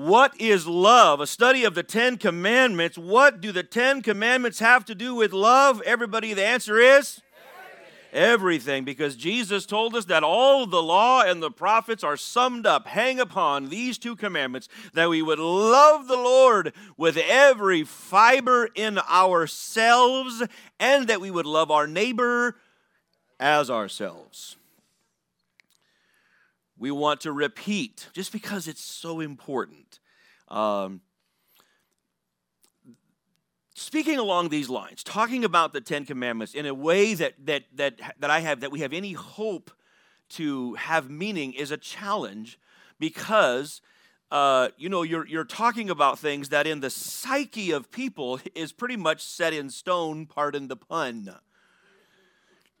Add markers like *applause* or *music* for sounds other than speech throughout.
What is love? A study of the Ten Commandments. What do the Ten Commandments have to do with love? Everybody, the answer is everything because Jesus told us that all the law and the prophets are summed up, hang upon these two commandments that we would love the Lord with every fiber in ourselves and that we would love our neighbor as ourselves. We want to repeat just because it's so important. Um, speaking along these lines, talking about the Ten Commandments in a way that that that that I have that we have any hope to have meaning is a challenge because uh, you know you're you're talking about things that in the psyche of people *laughs* is pretty much set in stone. Pardon the pun.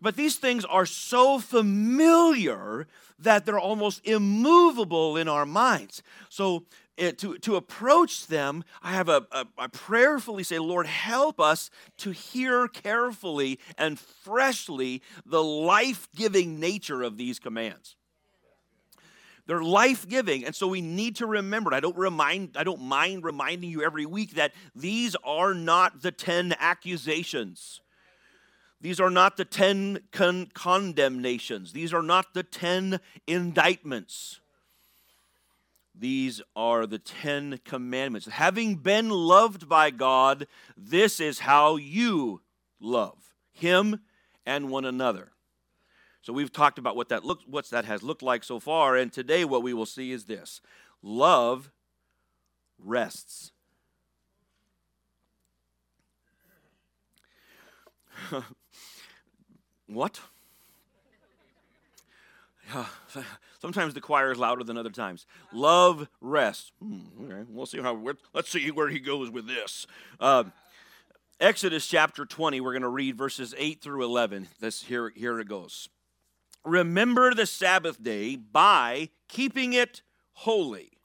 But these things are so familiar that they're almost immovable in our minds. So it, to, to approach them, I have a, a, I prayerfully say, Lord, help us to hear carefully and freshly the life giving nature of these commands. They're life giving, and so we need to remember. I don't remind, I don't mind reminding you every week that these are not the ten accusations. These are not the ten con- condemnations. These are not the ten indictments. These are the Ten Commandments. Having been loved by God, this is how you love Him and one another. So we've talked about what that look, what that has looked like so far, and today what we will see is this: love rests. *laughs* what? *laughs* Sometimes the choir is louder than other times. Love rests. Hmm, okay, we'll see how. Let's see where he goes with this. Uh, Exodus chapter 20. We're going to read verses 8 through 11. This here here it goes. Remember the Sabbath day by keeping it holy.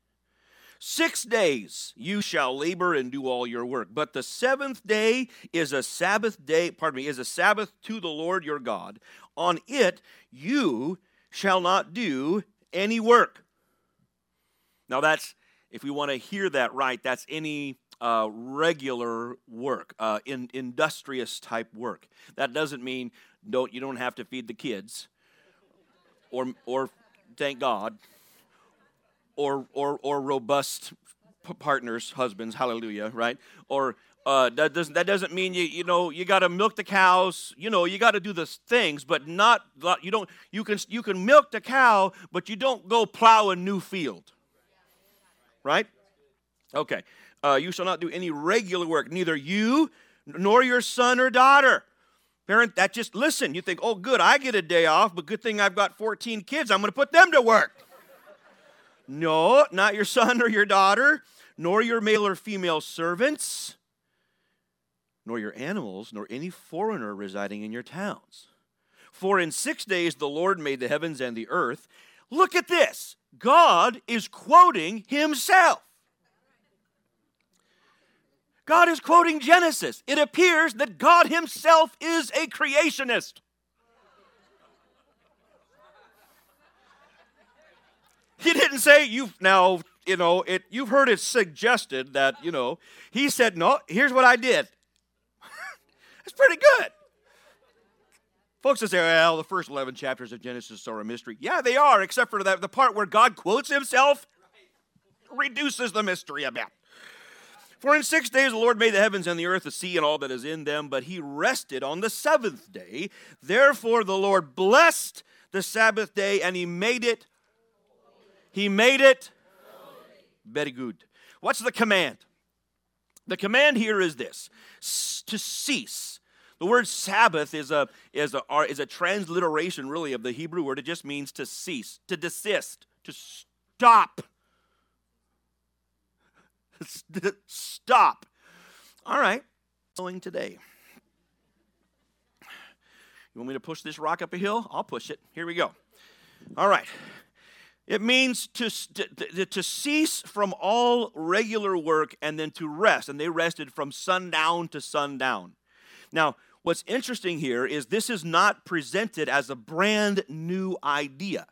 Six days you shall labor and do all your work, but the seventh day is a Sabbath day, pardon me, is a Sabbath to the Lord your God. On it you shall not do any work. Now, that's, if we want to hear that right, that's any uh, regular work, uh, in, industrious type work. That doesn't mean don't, you don't have to feed the kids, or, or thank God, or, or, or robust partners, husbands, hallelujah, right? Or uh, that doesn't that doesn't mean you you know you got to milk the cows. You know you got to do the things, but not you don't you can you can milk the cow, but you don't go plow a new field. Right? Okay. Uh, you shall not do any regular work, neither you nor your son or daughter. Parent, that just listen. You think, oh, good, I get a day off, but good thing I've got 14 kids. I'm going to put them to work. No, not your son or your daughter, nor your male or female servants nor your animals, nor any foreigner residing in your towns. For in six days the Lord made the heavens and the earth. Look at this. God is quoting himself. God is quoting Genesis. It appears that God himself is a creationist. He didn't say you've now, you know, it you've heard it suggested that, you know, he said, "No, here's what I did. *laughs* It's pretty good. Folks will say, well, the first 11 chapters of Genesis are a mystery. Yeah, they are, except for that, the part where God quotes himself reduces the mystery a bit. For in six days the Lord made the heavens and the earth, the sea, and all that is in them, but he rested on the seventh day. Therefore the Lord blessed the Sabbath day and he made it. He made it. Very good. What's the command? The command here is this to cease the word Sabbath is a, is a, is a transliteration, really, of the Hebrew word. It just means to cease, to desist, to stop. *laughs* stop. All right, going today. You want me to push this rock up a hill? I'll push it. Here we go. All right. It means to, to, to, cease from all regular work and then to rest. And they rested from sundown to sundown. Now, what's interesting here is this is not presented as a brand new idea.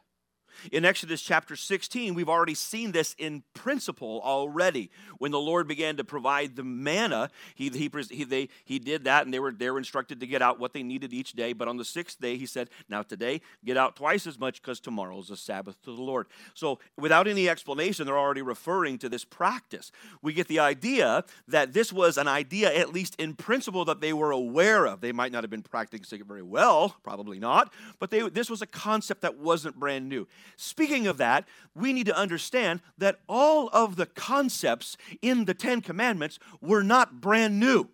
In Exodus chapter 16, we've already seen this in principle already. When the Lord began to provide the manna, he, he, he, they, he did that and they were, they were instructed to get out what they needed each day. But on the sixth day, he said, Now today, get out twice as much because tomorrow is a Sabbath to the Lord. So without any explanation, they're already referring to this practice. We get the idea that this was an idea, at least in principle, that they were aware of. They might not have been practicing it very well, probably not, but they, this was a concept that wasn't brand new. Speaking of that, we need to understand that all of the concepts in the Ten Commandments were not brand new.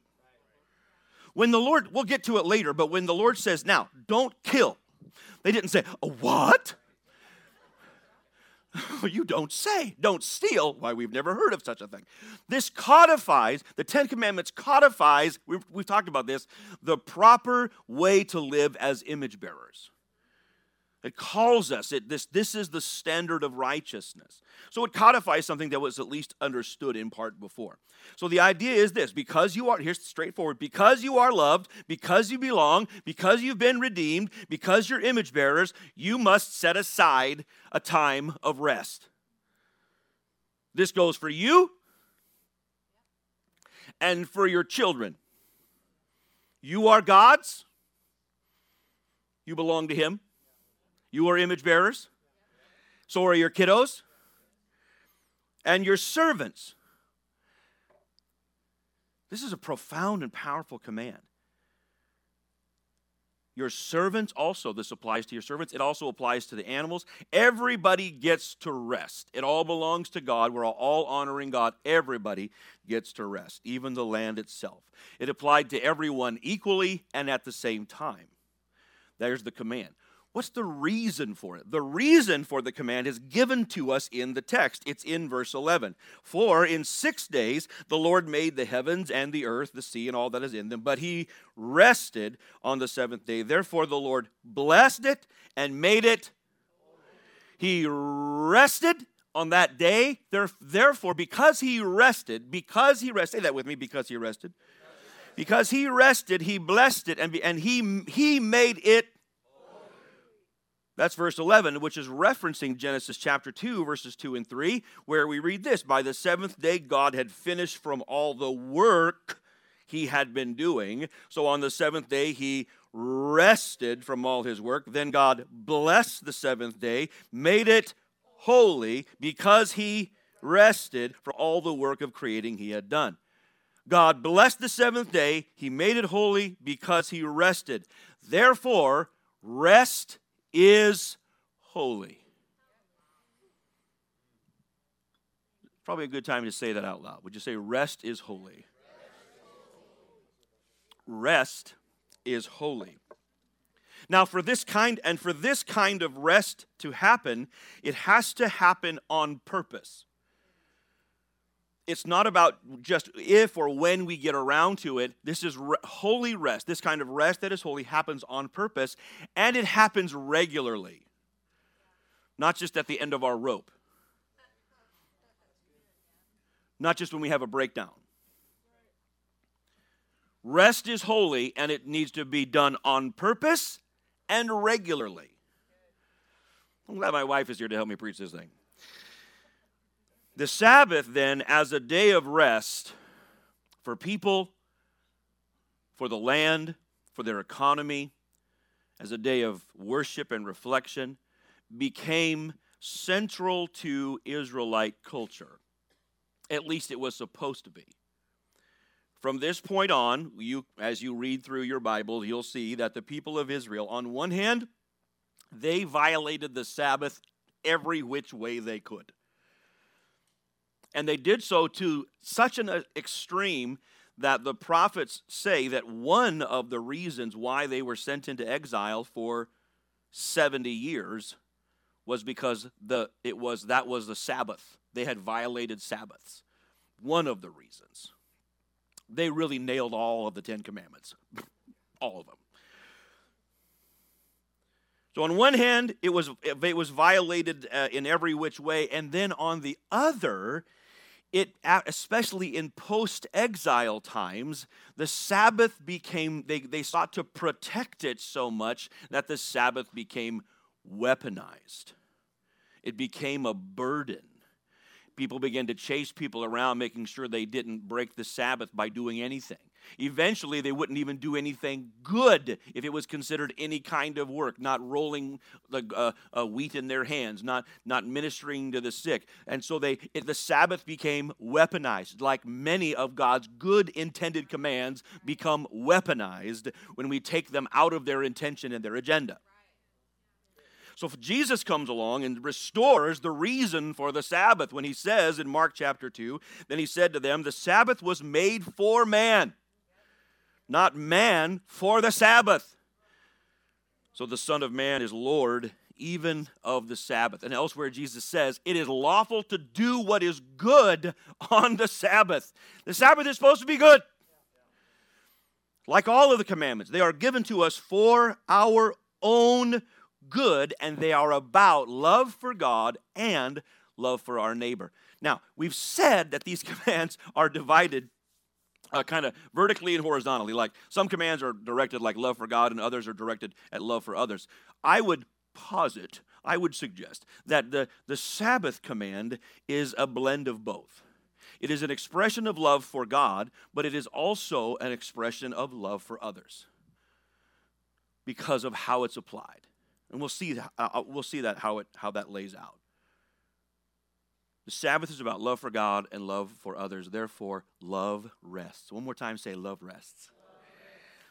When the Lord, we'll get to it later, but when the Lord says, now, don't kill, they didn't say, what? *laughs* you don't say. Don't steal. Why, we've never heard of such a thing. This codifies, the Ten Commandments codifies, we've, we've talked about this, the proper way to live as image bearers. It calls us, it, this, this is the standard of righteousness. So it codifies something that was at least understood in part before. So the idea is this because you are, here's straightforward, because you are loved, because you belong, because you've been redeemed, because you're image bearers, you must set aside a time of rest. This goes for you and for your children. You are God's, you belong to Him. You are image bearers. So are your kiddos and your servants. This is a profound and powerful command. Your servants also, this applies to your servants, it also applies to the animals. Everybody gets to rest. It all belongs to God. We're all honoring God. Everybody gets to rest, even the land itself. It applied to everyone equally and at the same time. There's the command. What's the reason for it? The reason for the command is given to us in the text. It's in verse 11. For in six days the Lord made the heavens and the earth, the sea, and all that is in them, but he rested on the seventh day. Therefore the Lord blessed it and made it. He rested on that day. Therefore, because he rested, because he rested, say that with me, because he rested. Because he rested, he blessed it, and, and he, he made it that's verse 11, which is referencing Genesis chapter 2, verses 2 and 3, where we read this By the seventh day, God had finished from all the work he had been doing. So on the seventh day, he rested from all his work. Then God blessed the seventh day, made it holy, because he rested for all the work of creating he had done. God blessed the seventh day, he made it holy because he rested. Therefore, rest is holy. Probably a good time to say that out loud. Would you say, Rest is holy? Rest is holy. Now, for this kind and for this kind of rest to happen, it has to happen on purpose it's not about just if or when we get around to it. This is re- holy rest. This kind of rest that is holy happens on purpose, and it happens regularly, not just at the end of our rope, not just when we have a breakdown. Rest is holy, and it needs to be done on purpose and regularly. I'm glad my wife is here to help me preach this thing. The Sabbath, then, as a day of rest for people, for the land, for their economy, as a day of worship and reflection, became central to Israelite culture. At least it was supposed to be. From this point on, you, as you read through your Bible, you'll see that the people of Israel, on one hand, they violated the Sabbath every which way they could. And they did so to such an uh, extreme that the prophets say that one of the reasons why they were sent into exile for 70 years was because the it was that was the Sabbath. They had violated Sabbaths. One of the reasons. They really nailed all of the 10 commandments. *laughs* all of them. So on one hand, it was it was violated uh, in every which way, and then on the other, it especially in post-exile times the sabbath became they, they sought to protect it so much that the sabbath became weaponized it became a burden. People began to chase people around, making sure they didn't break the Sabbath by doing anything. Eventually, they wouldn't even do anything good if it was considered any kind of work, not rolling the uh, uh, wheat in their hands, not, not ministering to the sick. And so they, it, the Sabbath became weaponized, like many of God's good intended commands become weaponized when we take them out of their intention and their agenda. So Jesus comes along and restores the reason for the Sabbath when he says in Mark chapter 2, then he said to them, The Sabbath was made for man not man, for the Sabbath. So the Son of Man is Lord even of the Sabbath. And elsewhere, Jesus says, It is lawful to do what is good on the Sabbath. The Sabbath is supposed to be good. Like all of the commandments, they are given to us for our own good, and they are about love for God and love for our neighbor. Now, we've said that these *laughs* commands are divided uh, kind of vertically and horizontally. Like some commands are directed like love for God, and others are directed at love for others. I would posit, I would suggest that the, the Sabbath command is a blend of both. It is an expression of love for God, but it is also an expression of love for others because of how it's applied. And we'll see, uh, we'll see that how, it, how that lays out. The Sabbath is about love for God and love for others. Therefore, love rests. One more time, say love rests.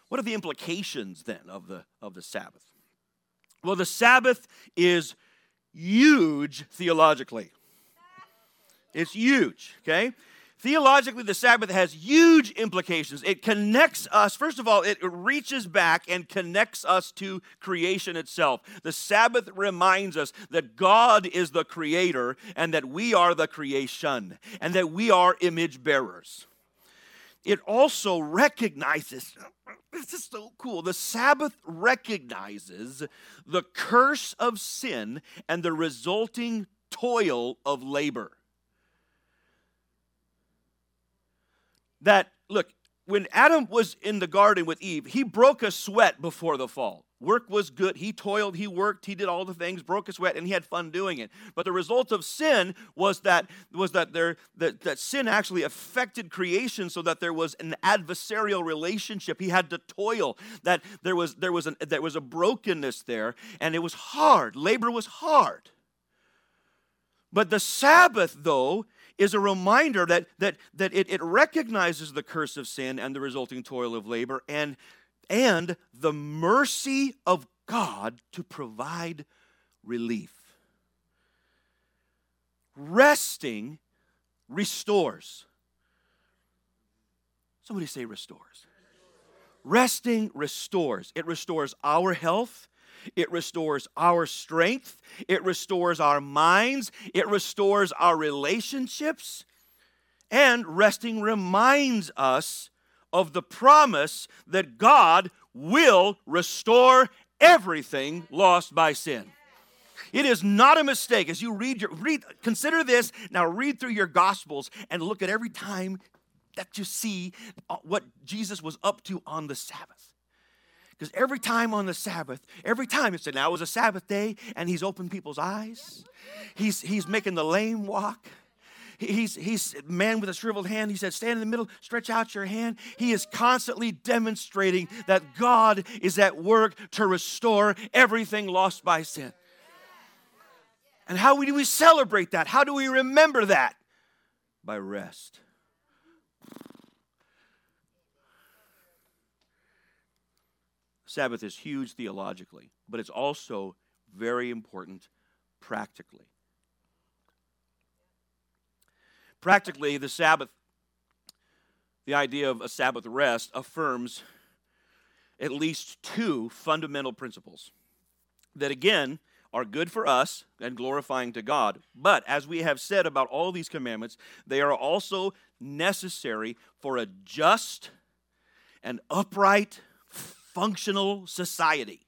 What are the implications then of the, of the Sabbath? Well, the Sabbath is huge theologically. It's huge, okay? Theologically, the Sabbath has huge implications. It connects us, first of all, it reaches back and connects us to creation itself. The Sabbath reminds us that God is the creator and that we are the creation and that we are image bearers. It also recognizes, this is so cool, the Sabbath recognizes the curse of sin and the resulting toil of labor. That, look, when Adam was in the garden with Eve, he broke a sweat before the fall. Work was good. He toiled, he worked, he did all the things, broke a sweat, and he had fun doing it. But the result of sin was that was that there that, that sin actually affected creation so that there was an adversarial relationship. He had to toil. That there was there was an there was a brokenness there, and it was hard. Labor was hard. But the Sabbath, though, is a reminder that, that, that it, it recognizes the curse of sin and the resulting toil of labor and, and the mercy of God to provide relief. Resting restores. Somebody say restores. Resting restores. It restores our health. It restores our strength. It restores our minds. It restores our relationships. And resting reminds us of the promise that God will restore everything lost by sin. It is not a mistake as you read your read consider this now read through your gospels and look at every time that you see uh, what Jesus was up to on the Sabbath. Because every time on the Sabbath, every time it said, now it was a Sabbath day, and he's opened people's eyes. He's, he's making the lame walk. He's, he's man with a shriveled hand. He said, Stand in the middle, stretch out your hand. He is constantly demonstrating that God is at work to restore everything lost by sin. And how do we celebrate that? How do we remember that? By rest. Sabbath is huge theologically, but it's also very important practically. Practically, the Sabbath, the idea of a Sabbath rest, affirms at least two fundamental principles that, again, are good for us and glorifying to God. But as we have said about all these commandments, they are also necessary for a just and upright functional society.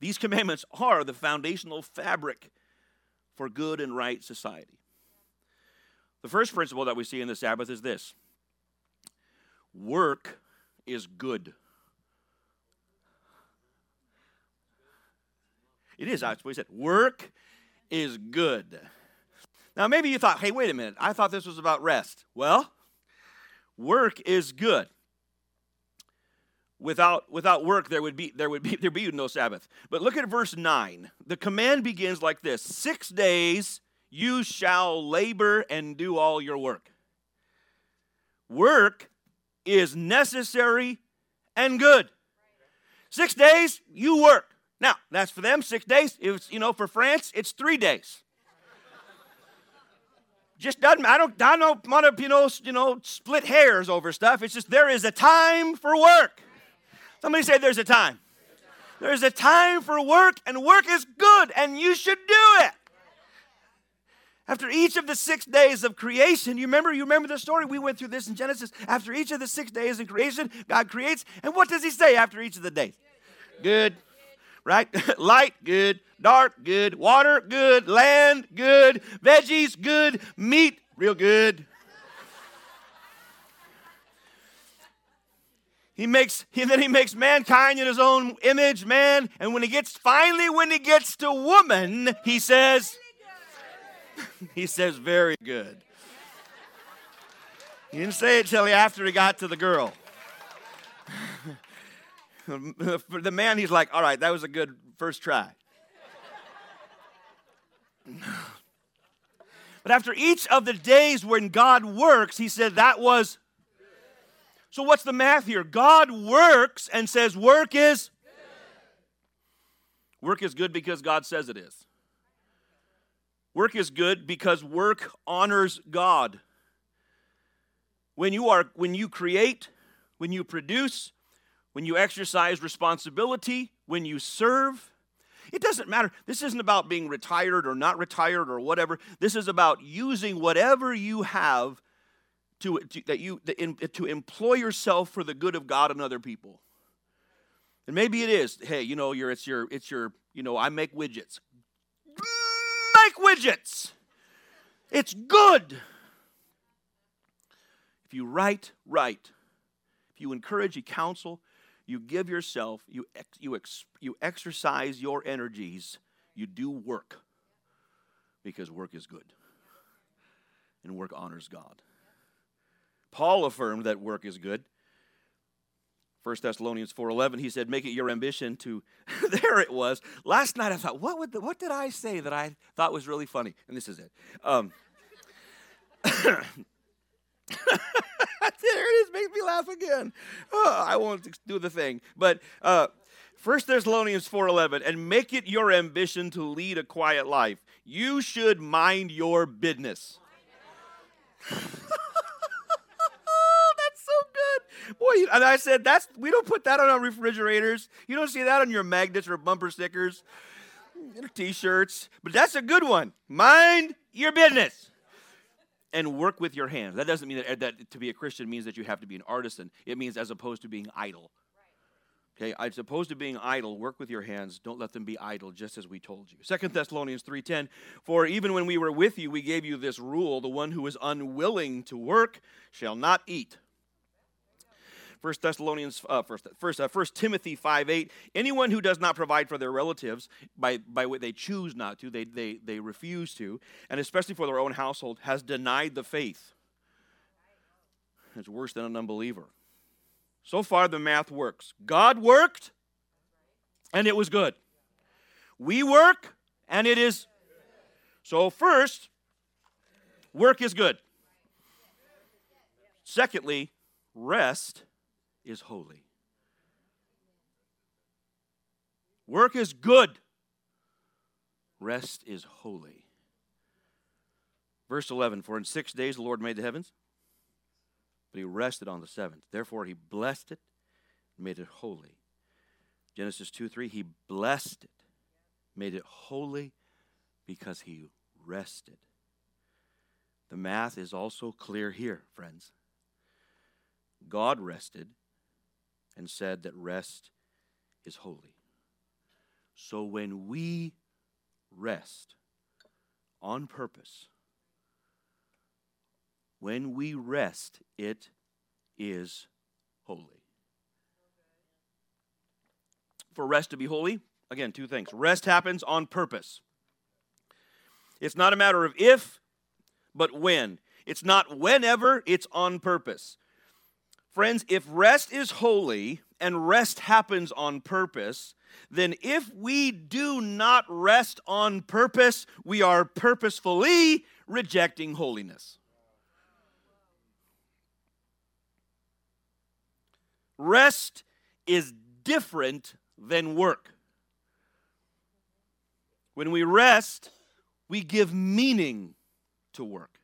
These commandments are the foundational fabric for good and right society. The first principle that we see in the Sabbath is this work is good. It is. That's what he said. Work is good. Now, maybe you thought, hey, wait a minute. I thought this was about rest. Well, work is good. Without, without work, there would be there would be *laughs* there be no Sabbath. But look at verse 9. The command begins like this: six days you shall labor and do all your work. Work is necessary and good. Six days, you work. Now, that's for them, six days. It's, you know, for France, it's three days. Just doesn't, I don't, I don't want to, you know, you know, split hairs over stuff. It's just there is a time for work. Somebody say there's a time. There's a time for work, and work is good, and you should do it. After each of the six days of creation, you remember, you remember the story? We went through this in Genesis. After each of the six days in creation, God creates, and what does He say after each of the days? Good. Right? *laughs* Light, good. Dark, good. Water, good. Land, good. Veggies, good. Meat, real good. He makes, he, then he makes mankind in his own image, man. And when he gets, finally, when he gets to woman, he says, *laughs* he says, very good. He didn't say it till after he got to the girl. For *laughs* the man, he's like, all right, that was a good first try. But after each of the days when God works, he said that was. So what's the math here? God works and says work is. Work is good because God says it is. Work is good because work honors God. When you are when you create, when you produce, when you exercise responsibility, when you serve, it doesn't matter. This isn't about being retired or not retired or whatever. This is about using whatever you have to, to that you to employ yourself for the good of God and other people. And maybe it is, hey, you know, you're it's your it's your, you know, I make widgets make widgets. It's good. If you write right, if you encourage, you counsel, you give yourself, you, ex, you, ex, you exercise your energies, you do work because work is good and work honors God. Paul affirmed that work is good. 1 Thessalonians 4:11 he said make it your ambition to *laughs* there it was. Last night I thought what would the, what did I say that I thought was really funny? And this is it. Um, *laughs* there it is makes me laugh again. Oh, I won't do the thing. But uh, 1 Thessalonians 4:11 and make it your ambition to lead a quiet life. You should mind your business *laughs* Boy, and I said, that's we don't put that on our refrigerators. You don't see that on your magnets or bumper stickers, or t-shirts. But that's a good one. Mind your business. And work with your hands. That doesn't mean that, that to be a Christian means that you have to be an artisan. It means as opposed to being idle. Okay, as opposed to being idle, work with your hands. Don't let them be idle, just as we told you. Second Thessalonians 3:10, for even when we were with you, we gave you this rule: the one who is unwilling to work shall not eat. First Thessalonians, uh, first, first, uh, Timothy 5 8. Anyone who does not provide for their relatives by, by what they choose not to, they, they, they refuse to, and especially for their own household, has denied the faith. It's worse than an unbeliever. So far, the math works. God worked, and it was good. We work, and it is. So, first, work is good. Secondly, rest is holy. Work is good, rest is holy. Verse 11 For in six days the Lord made the heavens, but he rested on the seventh. Therefore he blessed it and made it holy. Genesis 2 3, he blessed it, made it holy because he rested. The math is also clear here, friends. God rested and said that rest is holy. So when we rest on purpose, when we rest, it is holy. For rest to be holy, Again, two things. Rest happens on purpose. It's not a matter of if, but when. It's not whenever, it's on purpose. Friends, if rest is holy and rest happens on purpose, then if we do not rest on purpose, we are purposefully rejecting holiness. Rest is different than work. When we rest, we give meaning to work.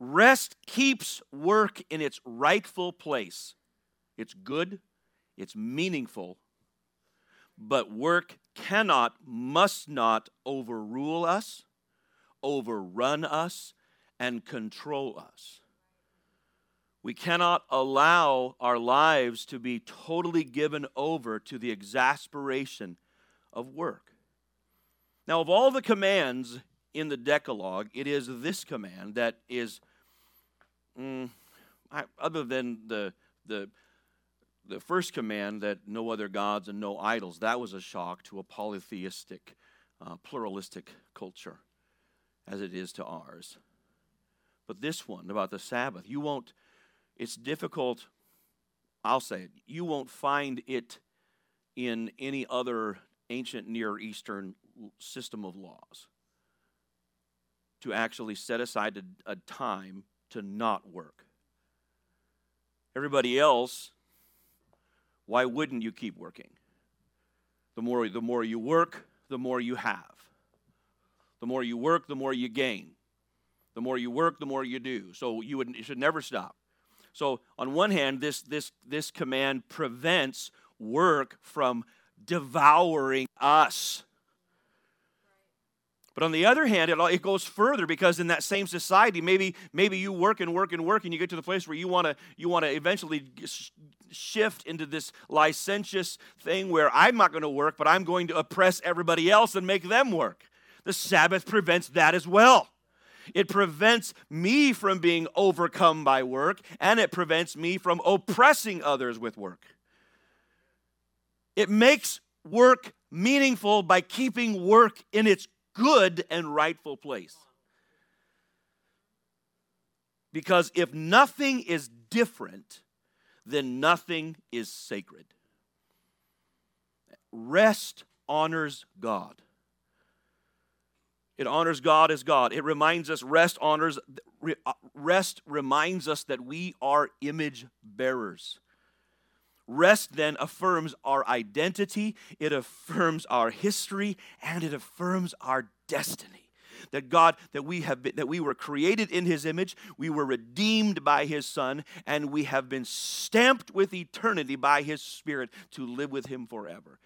Rest keeps work in its rightful place. It's good, it's meaningful, but work cannot, must not overrule us, overrun us, and control us. We cannot allow our lives to be totally given over to the exasperation of work. Now, of all the commands in the Decalogue, it is this command that is, mm, I, other than the, the, the first command that no other gods and no idols, that was a shock to a polytheistic, uh, pluralistic culture as it is to ours. But this one about the Sabbath, you won't, it's difficult, I'll say it, you won't find it in any other ancient Near Eastern system of laws to actually set aside a, a time to not work. Everybody else, why wouldn't you keep working? The more, the more you work, the more you have. The more you work, the more you gain. The more you work, the more you do. So you, would, you should never stop. So on one hand, this, this, this command prevents work from devouring us. But on the other hand, it, it goes further because in that same society, maybe, maybe you work and work and work and you get to the place where you want to you wanna eventually shift into this licentious thing where I'm not going to work, but I'm going to oppress everybody else and make them work. The Sabbath prevents that as well. It prevents me from being overcome by work, and it prevents me from oppressing others with work. It makes work meaningful by keeping work in its good and rightful place. Because if nothing is different, then nothing is sacred. Rest honors God. It honors God as God. It reminds us, rest honors, uh, rest reminds us that we are image bearers. Rest then affirms our identity, it affirms our history, and it affirms our destiny. That God, that we have been, that we were created in his image, we were redeemed by his son, and we have been stamped with eternity by his spirit to live with him forever.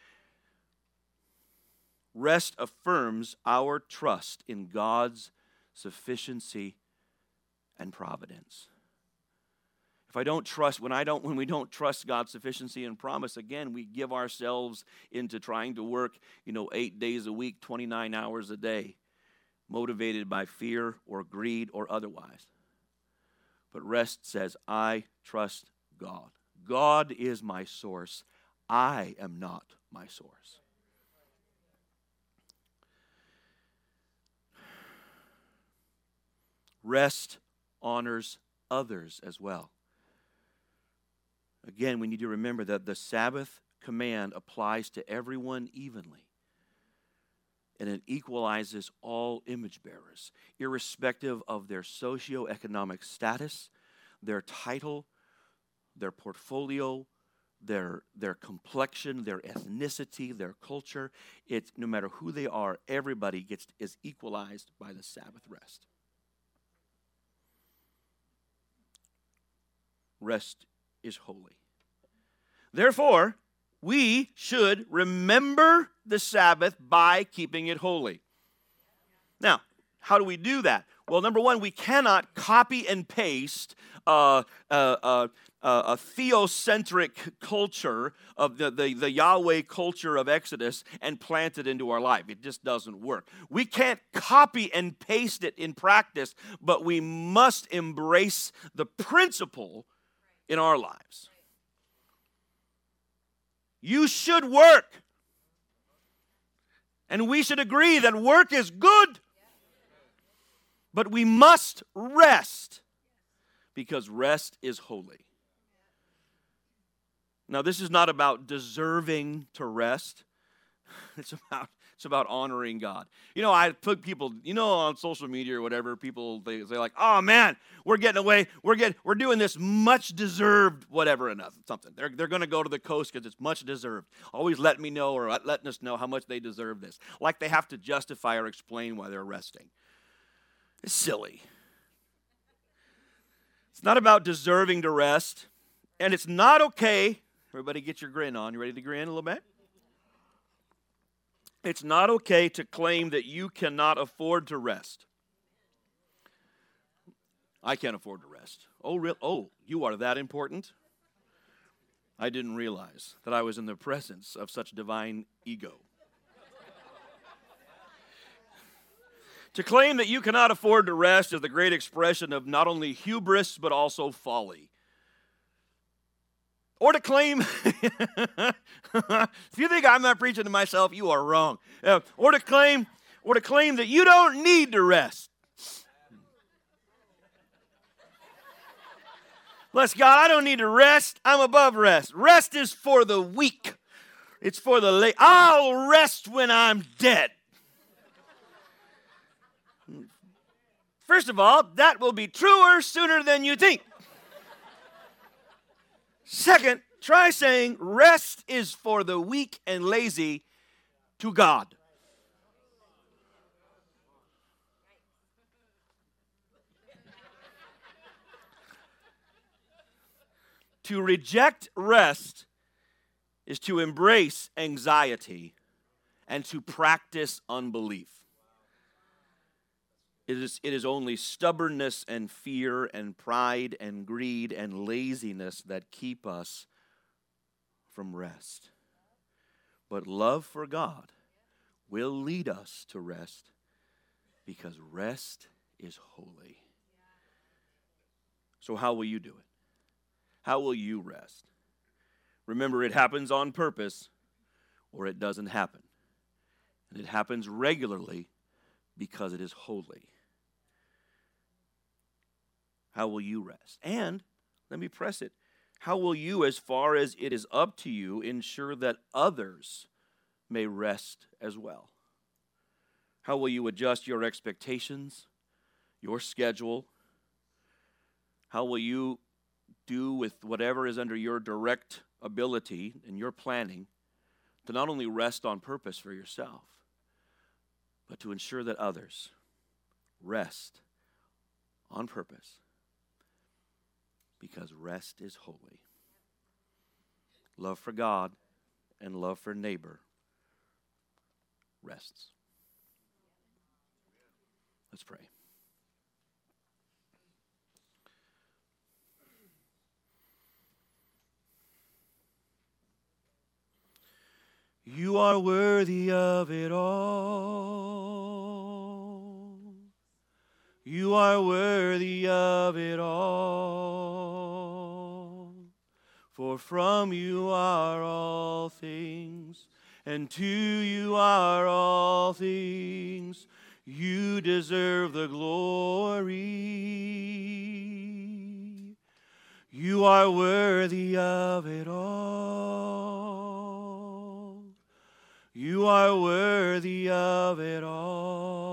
Rest affirms our trust in God's sufficiency and providence. If I don't trust, when I don't, when we don't trust God's sufficiency and promise, again, we give ourselves into trying to work, you know, eight days a week, 29 hours a day, motivated by fear or greed or otherwise. But rest says, I trust God. God is my source. I am not my source. Rest honors others as well. Again, we need to remember that the Sabbath command applies to everyone evenly. And it equalizes all image bearers, irrespective of their socioeconomic status, their title, their portfolio, their, their complexion, their ethnicity, their culture. It's no matter who they are, everybody gets is equalized by the Sabbath rest. Rest is holy. Therefore, we should remember the Sabbath by keeping it holy. Now, how do we do that? Well, number one, we cannot copy and paste uh, uh, uh, a theocentric culture of the, the, the Yahweh culture of Exodus and plant it into our life. It just doesn't work. We can't copy and paste it in practice, but we must embrace the principle in our lives. You should work. And we should agree that work is good. But we must rest because rest is holy. Now, this is not about deserving to rest. *laughs* It's about it's about honoring God. You know, I put people, you know, on social media or whatever, people they say like, "Oh man, we're getting away. We're getting we're doing this much deserved whatever enough something." They're they're going to go to the coast cuz it's much deserved. Always let me know or letting us know how much they deserve this. Like they have to justify or explain why they're resting. It's silly. It's not about deserving to rest, and it's not okay. Everybody get your grin on. You ready to grin a little bit? It's not okay to claim that you cannot afford to rest. I can't afford to rest. Oh, real? Oh, you are that important? I didn't realize that I was in the presence of such divine ego. *laughs* to claim that you cannot afford to rest is the great expression of not only hubris but also folly or to claim, *laughs* if you think I'm not preaching to myself, you are wrong. Uh, or to claim, or to claim that you don't need to rest. Bless God, I don't need to rest. I'm above rest. Rest is for the weak. It's for the late. I'll rest when I'm dead. First of all, that will be truer sooner than you think. Second, try saying rest is for the weak and lazy to God. to reject rest is to embrace anxiety and to practice unbelief. It is, it is only stubbornness and fear and pride and greed and laziness that keep us from rest. But love for God will lead us to rest because rest is holy. So, how will you do it? How will you rest? Remember, it happens on purpose or it doesn't happen. And it happens regularly because it is holy. How will you rest? And let me press it. How will you, as far as it is up to you, ensure that others may rest as well? How will you adjust your expectations, your schedule? How will you do with whatever is under your direct ability and your planning to not only rest on purpose for yourself, but to ensure that others rest on purpose because rest is holy. Love for God and love for neighbor rests. Let's pray. You are worthy of it all. You are worthy of it all. For from you are all things, and to you are all things. You deserve the glory. You are worthy of it all. You are worthy of it all.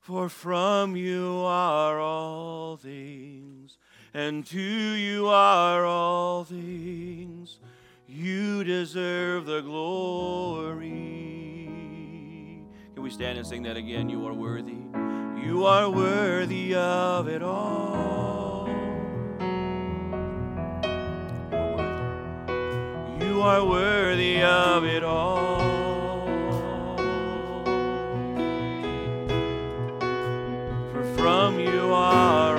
For from you are all things, and to you are all things. You deserve the glory. Can we stand and sing that again? You are worthy. You are worthy of it all. You are worthy of it all. For from you are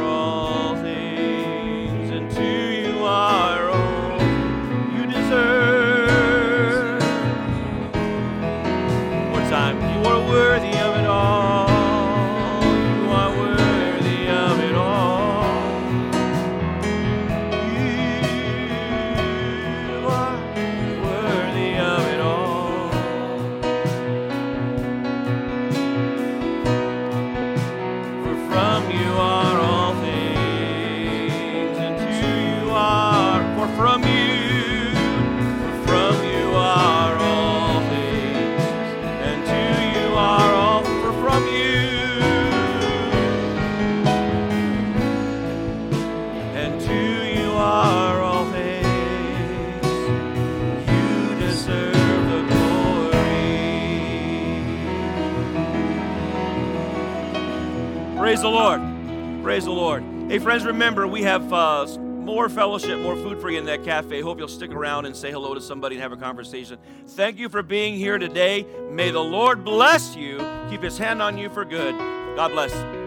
Hey, friends, remember, we have uh, more fellowship, more food for you in that cafe. Hope you'll stick around and say hello to somebody and have a conversation. Thank you for being here today. May the Lord bless you, keep his hand on you for good. God bless.